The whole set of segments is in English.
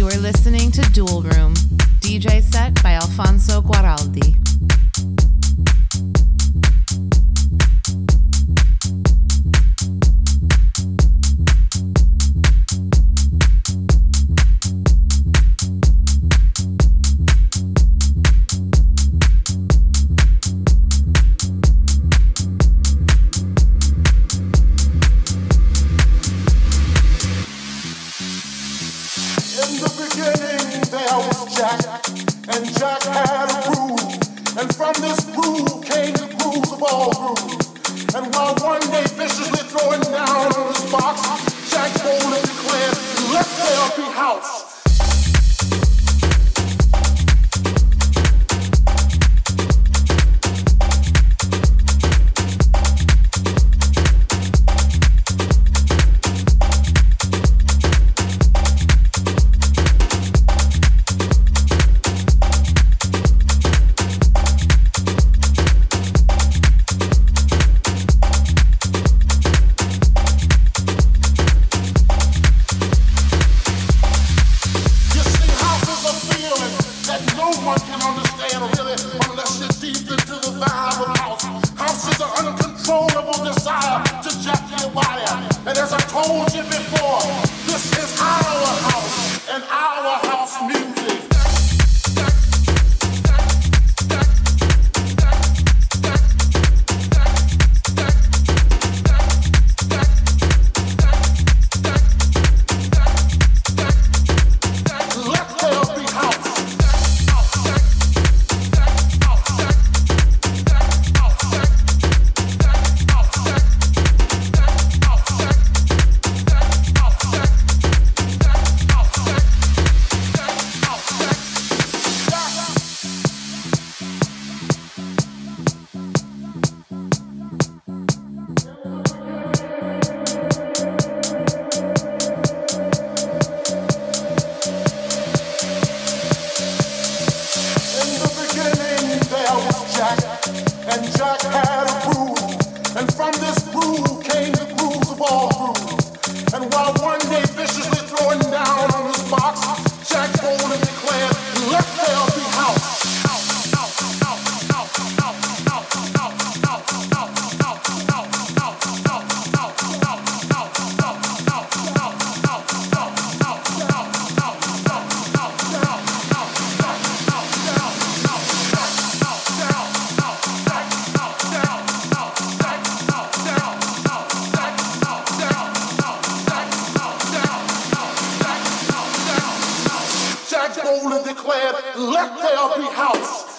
You are listening to Dual Room, DJ set by Alfonso Guaraldi. boldly declared, Let there be house.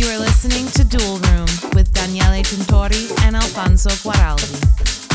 You are listening to Dual Room with Daniele Tintori and Alfonso Guaraldi.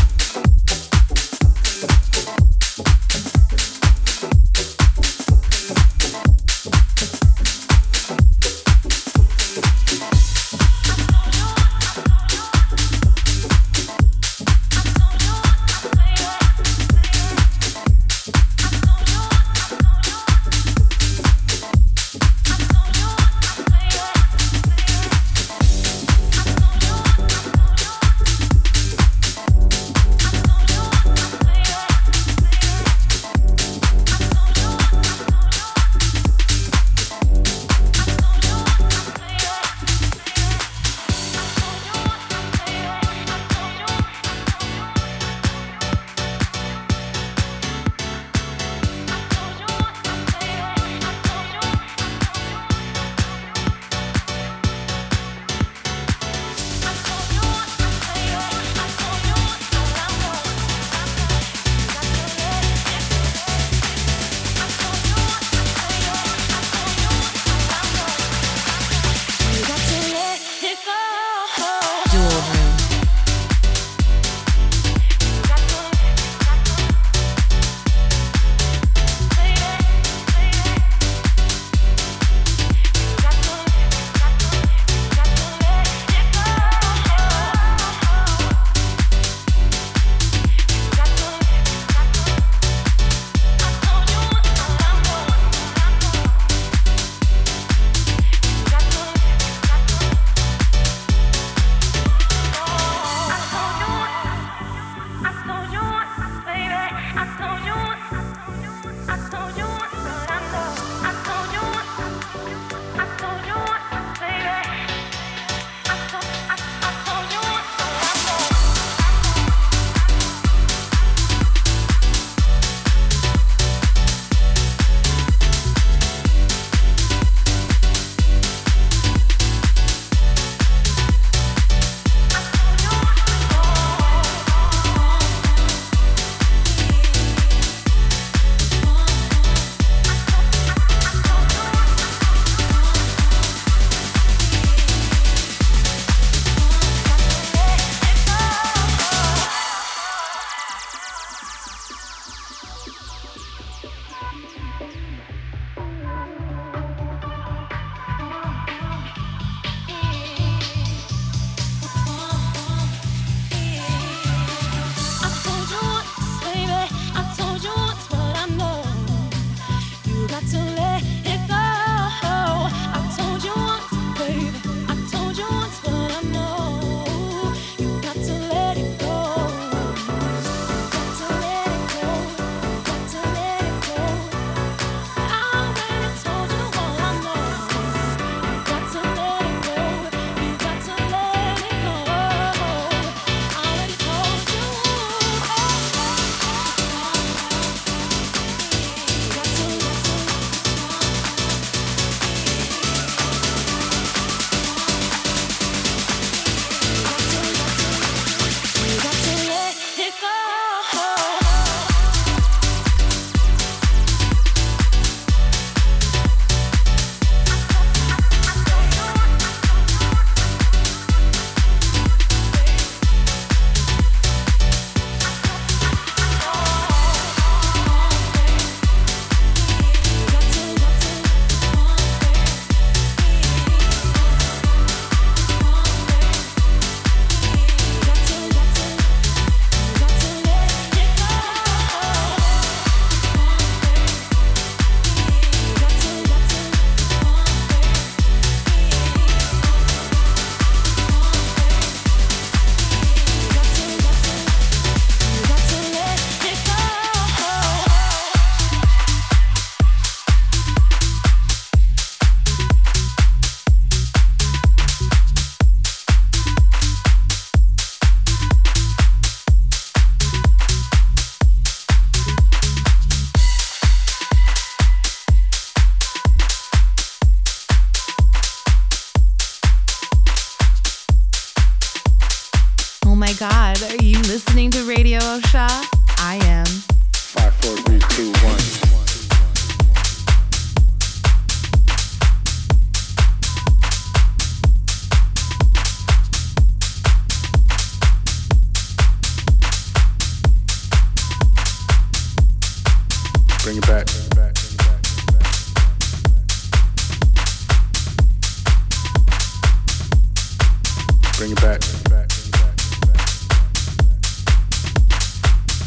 Bring it back.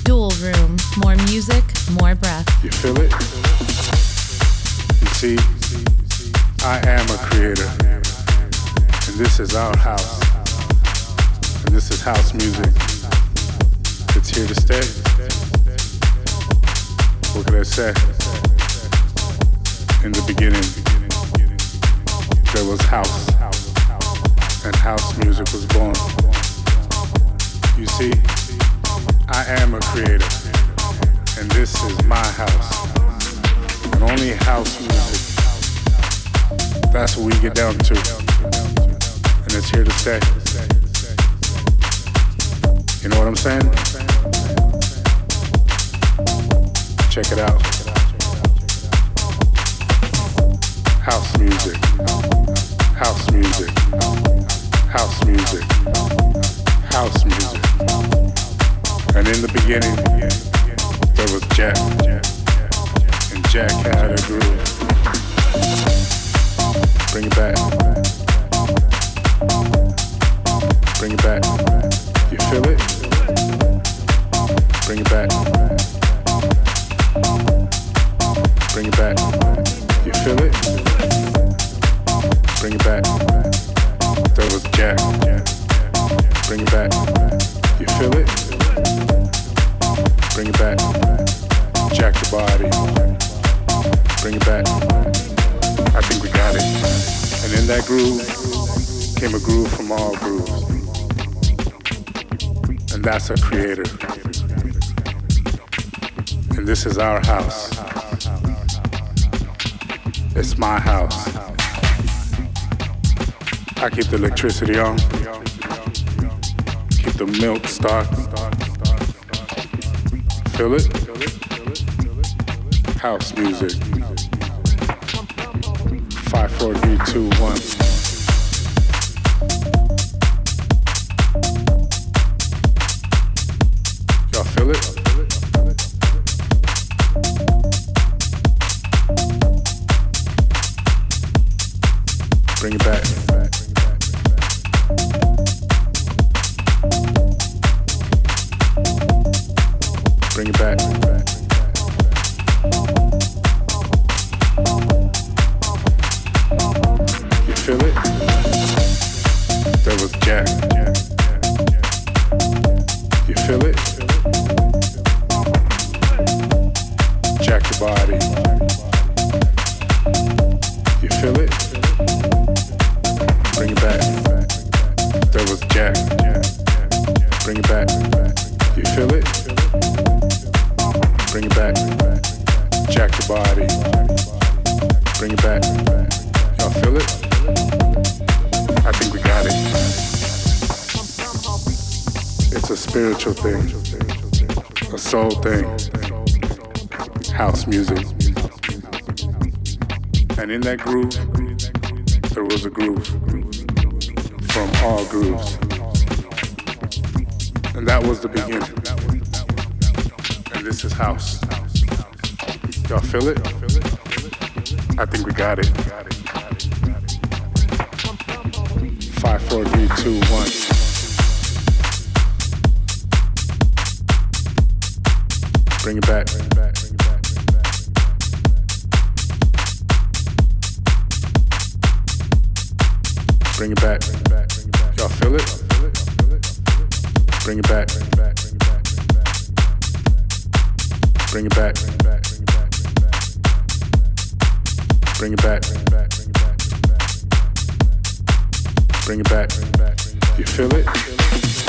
Dual Room. More music, more breath. You feel it? You see, I am a creator. And this is our house. And this is house music. It's here to stay. What can I say? In the beginning, there was house. And house music was born. You see, I am a creator, and this is my house. And only house music. That's what we get down to. And it's here to stay. You know what I'm saying? Check it out. House music. House music. House music. House music. And in the beginning, there was Jack. And Jack had a groove. Bring it back. Bring it back. You feel it? Bring it back. Bring it back. You feel it? Bring it back. Jack. Bring it back. You feel it? Bring it back. Jack the body. Bring it back. I think we got it. And in that groove came a groove from all grooves. And that's a creator. And this is our house. It's my house. I keep the electricity on. Keep the milk stocked. Feel it? House music. Five, four, three, two, one. That groove, there was a groove from all grooves. And that was the beginning. And this is house. Y'all feel it? I think we got it. Five, four, three, two, one. Bring it back. Bring it back. Y'all feel it? Bring it back. Bring it back. Bring it back. Bring it back. You feel it?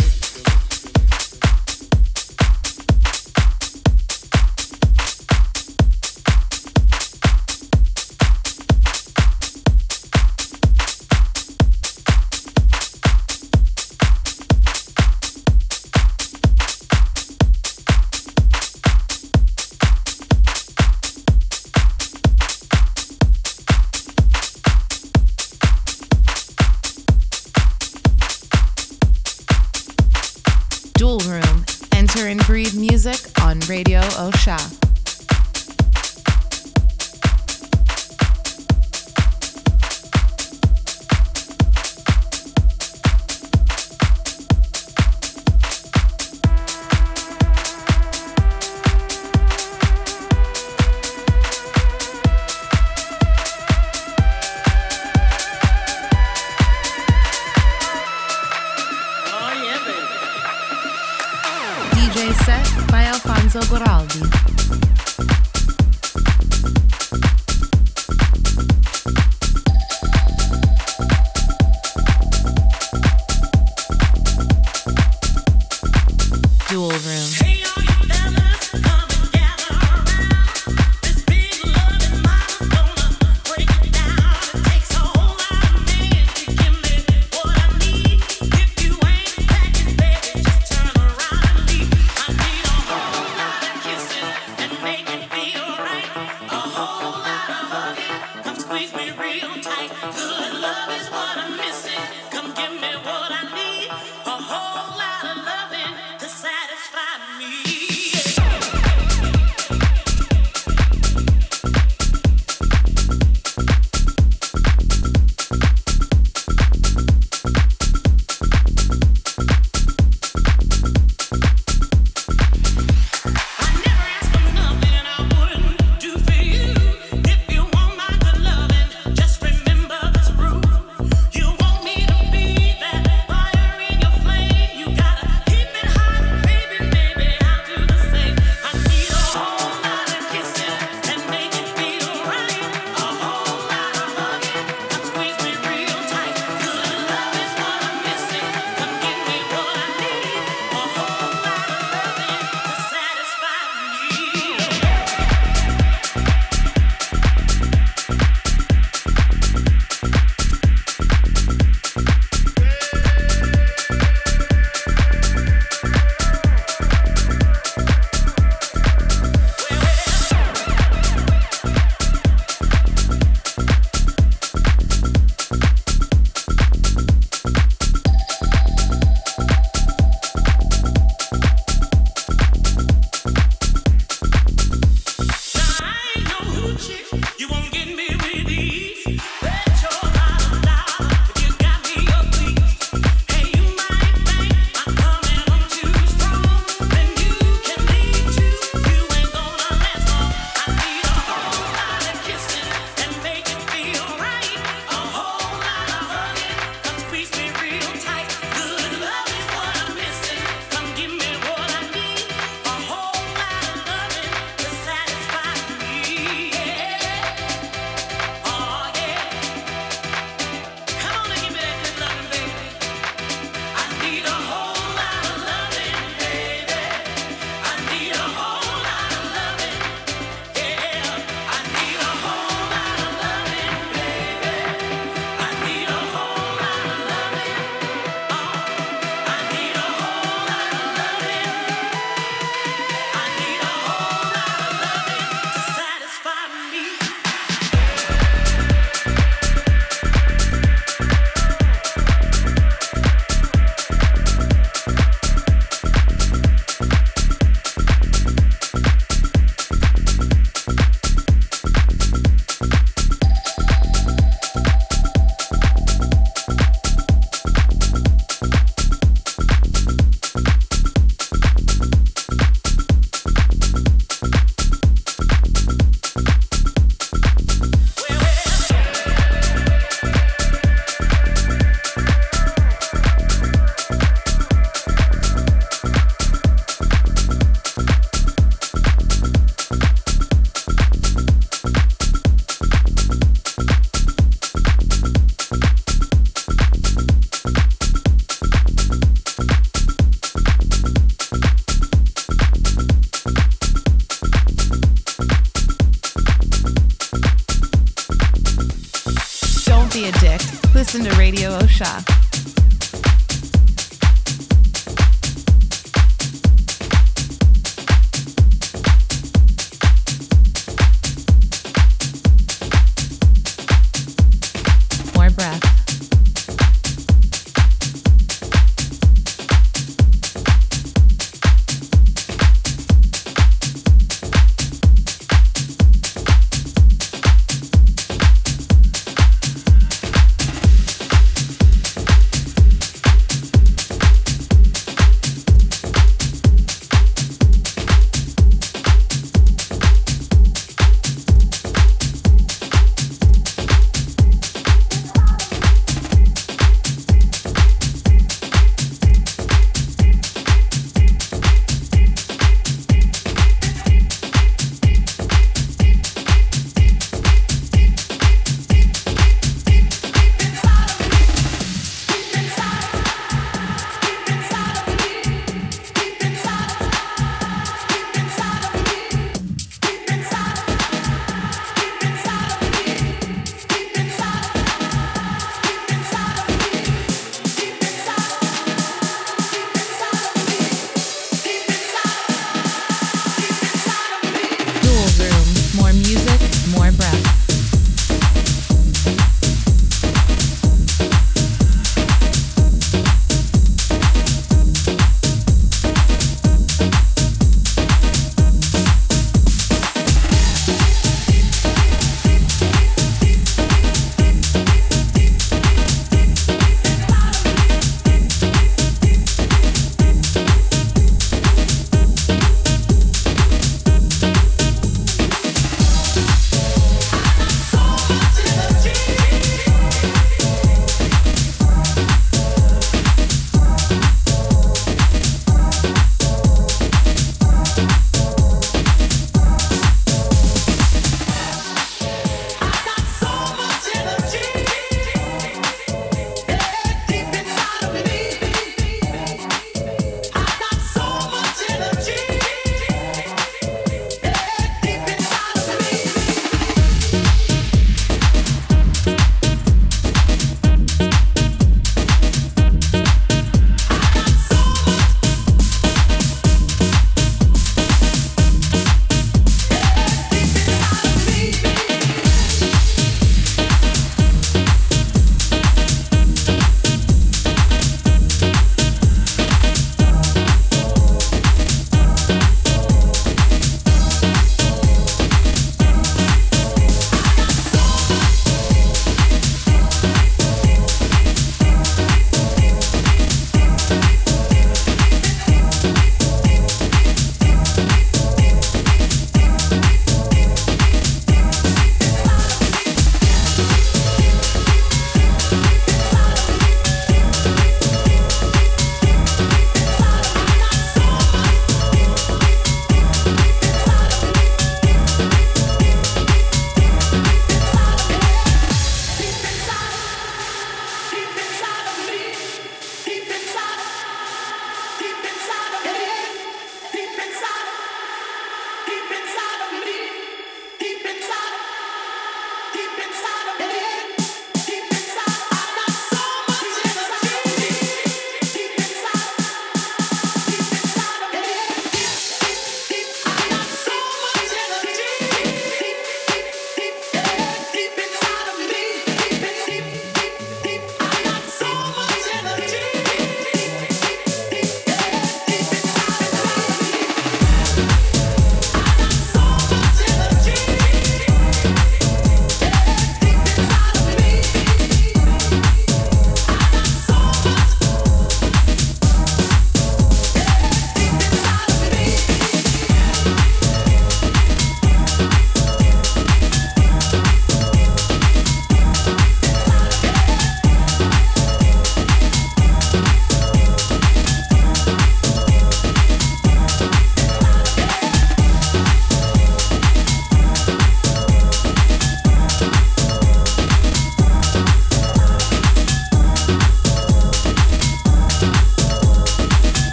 set by Alfonso Guaraldi.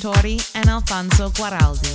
Tintori and Alfonso Guaraldi.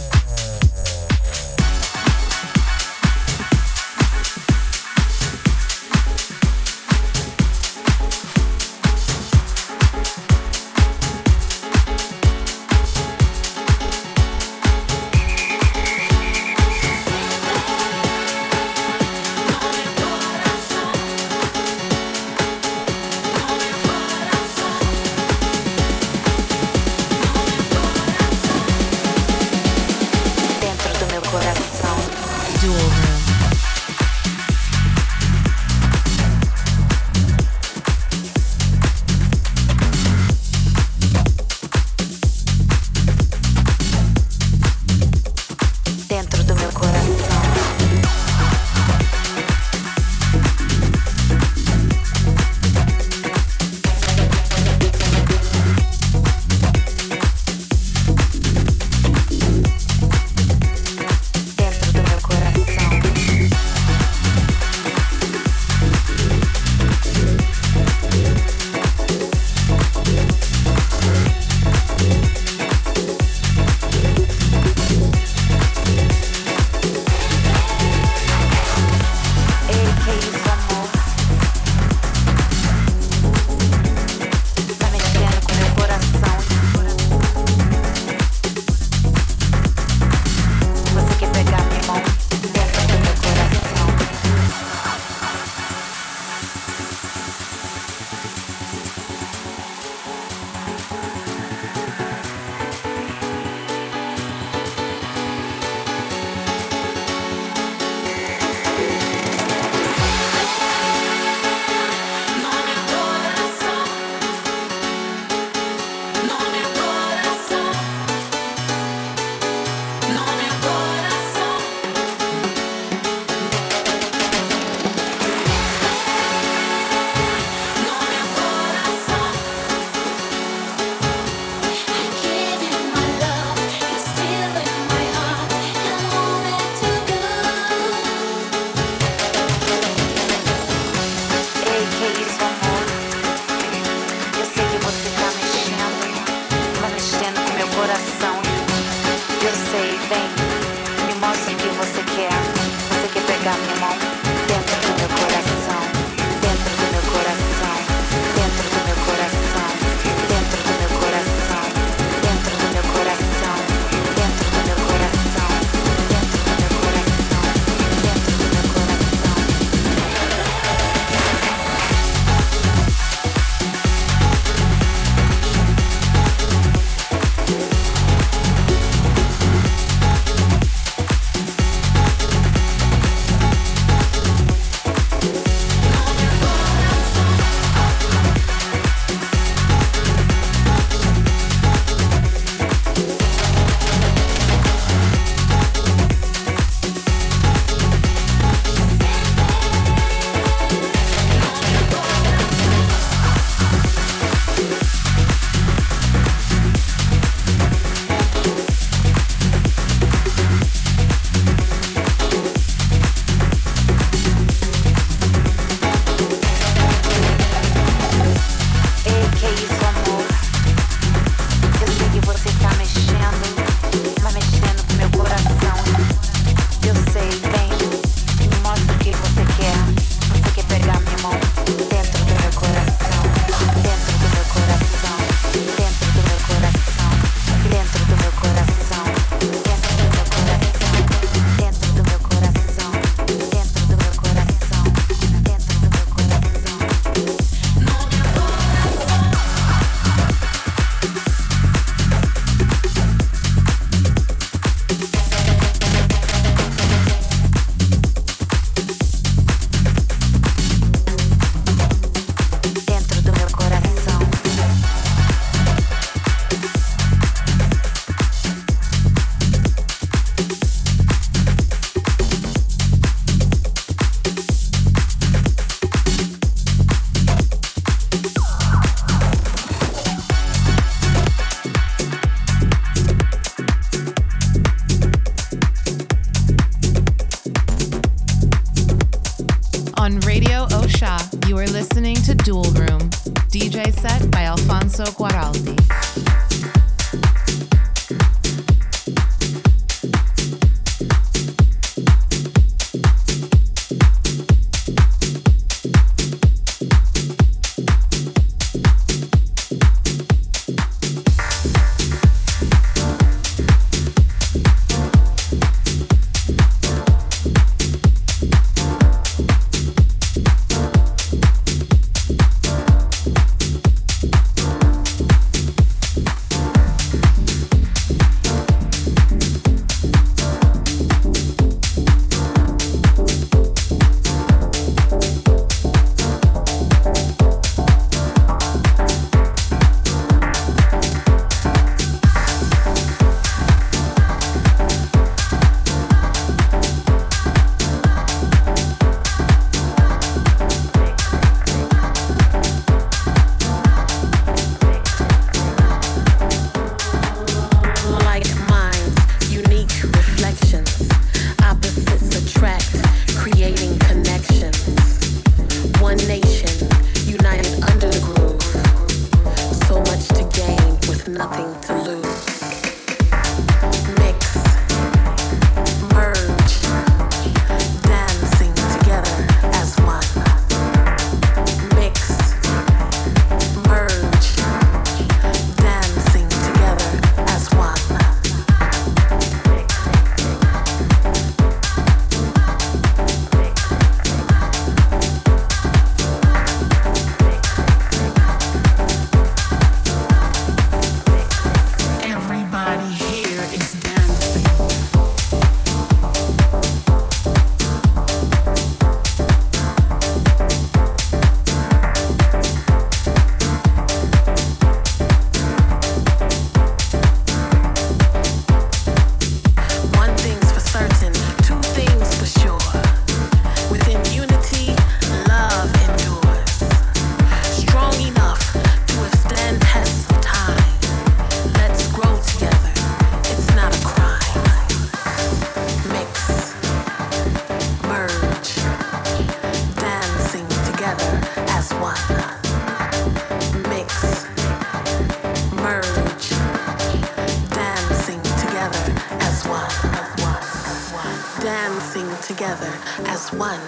together as one.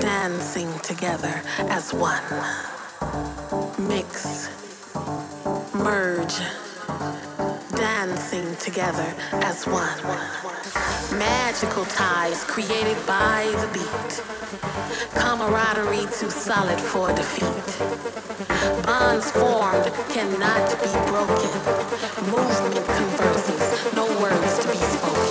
Dancing together as one. Mix. Merge. Dancing together as one. Magical ties created by the beat. Camaraderie too solid for defeat. Bonds formed cannot be broken. Movement converses, no words to be spoken.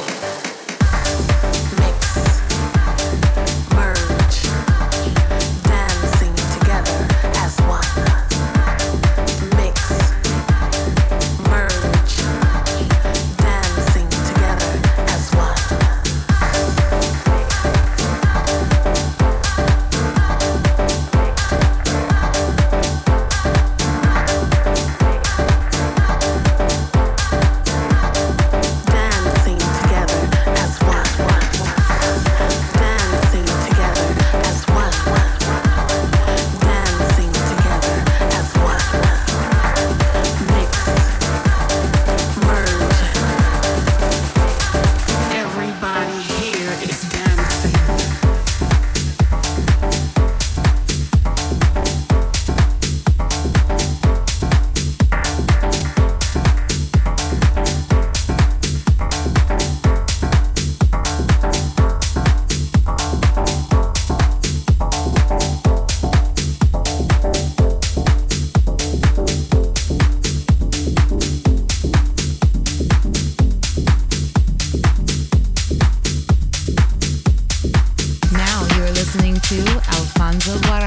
of what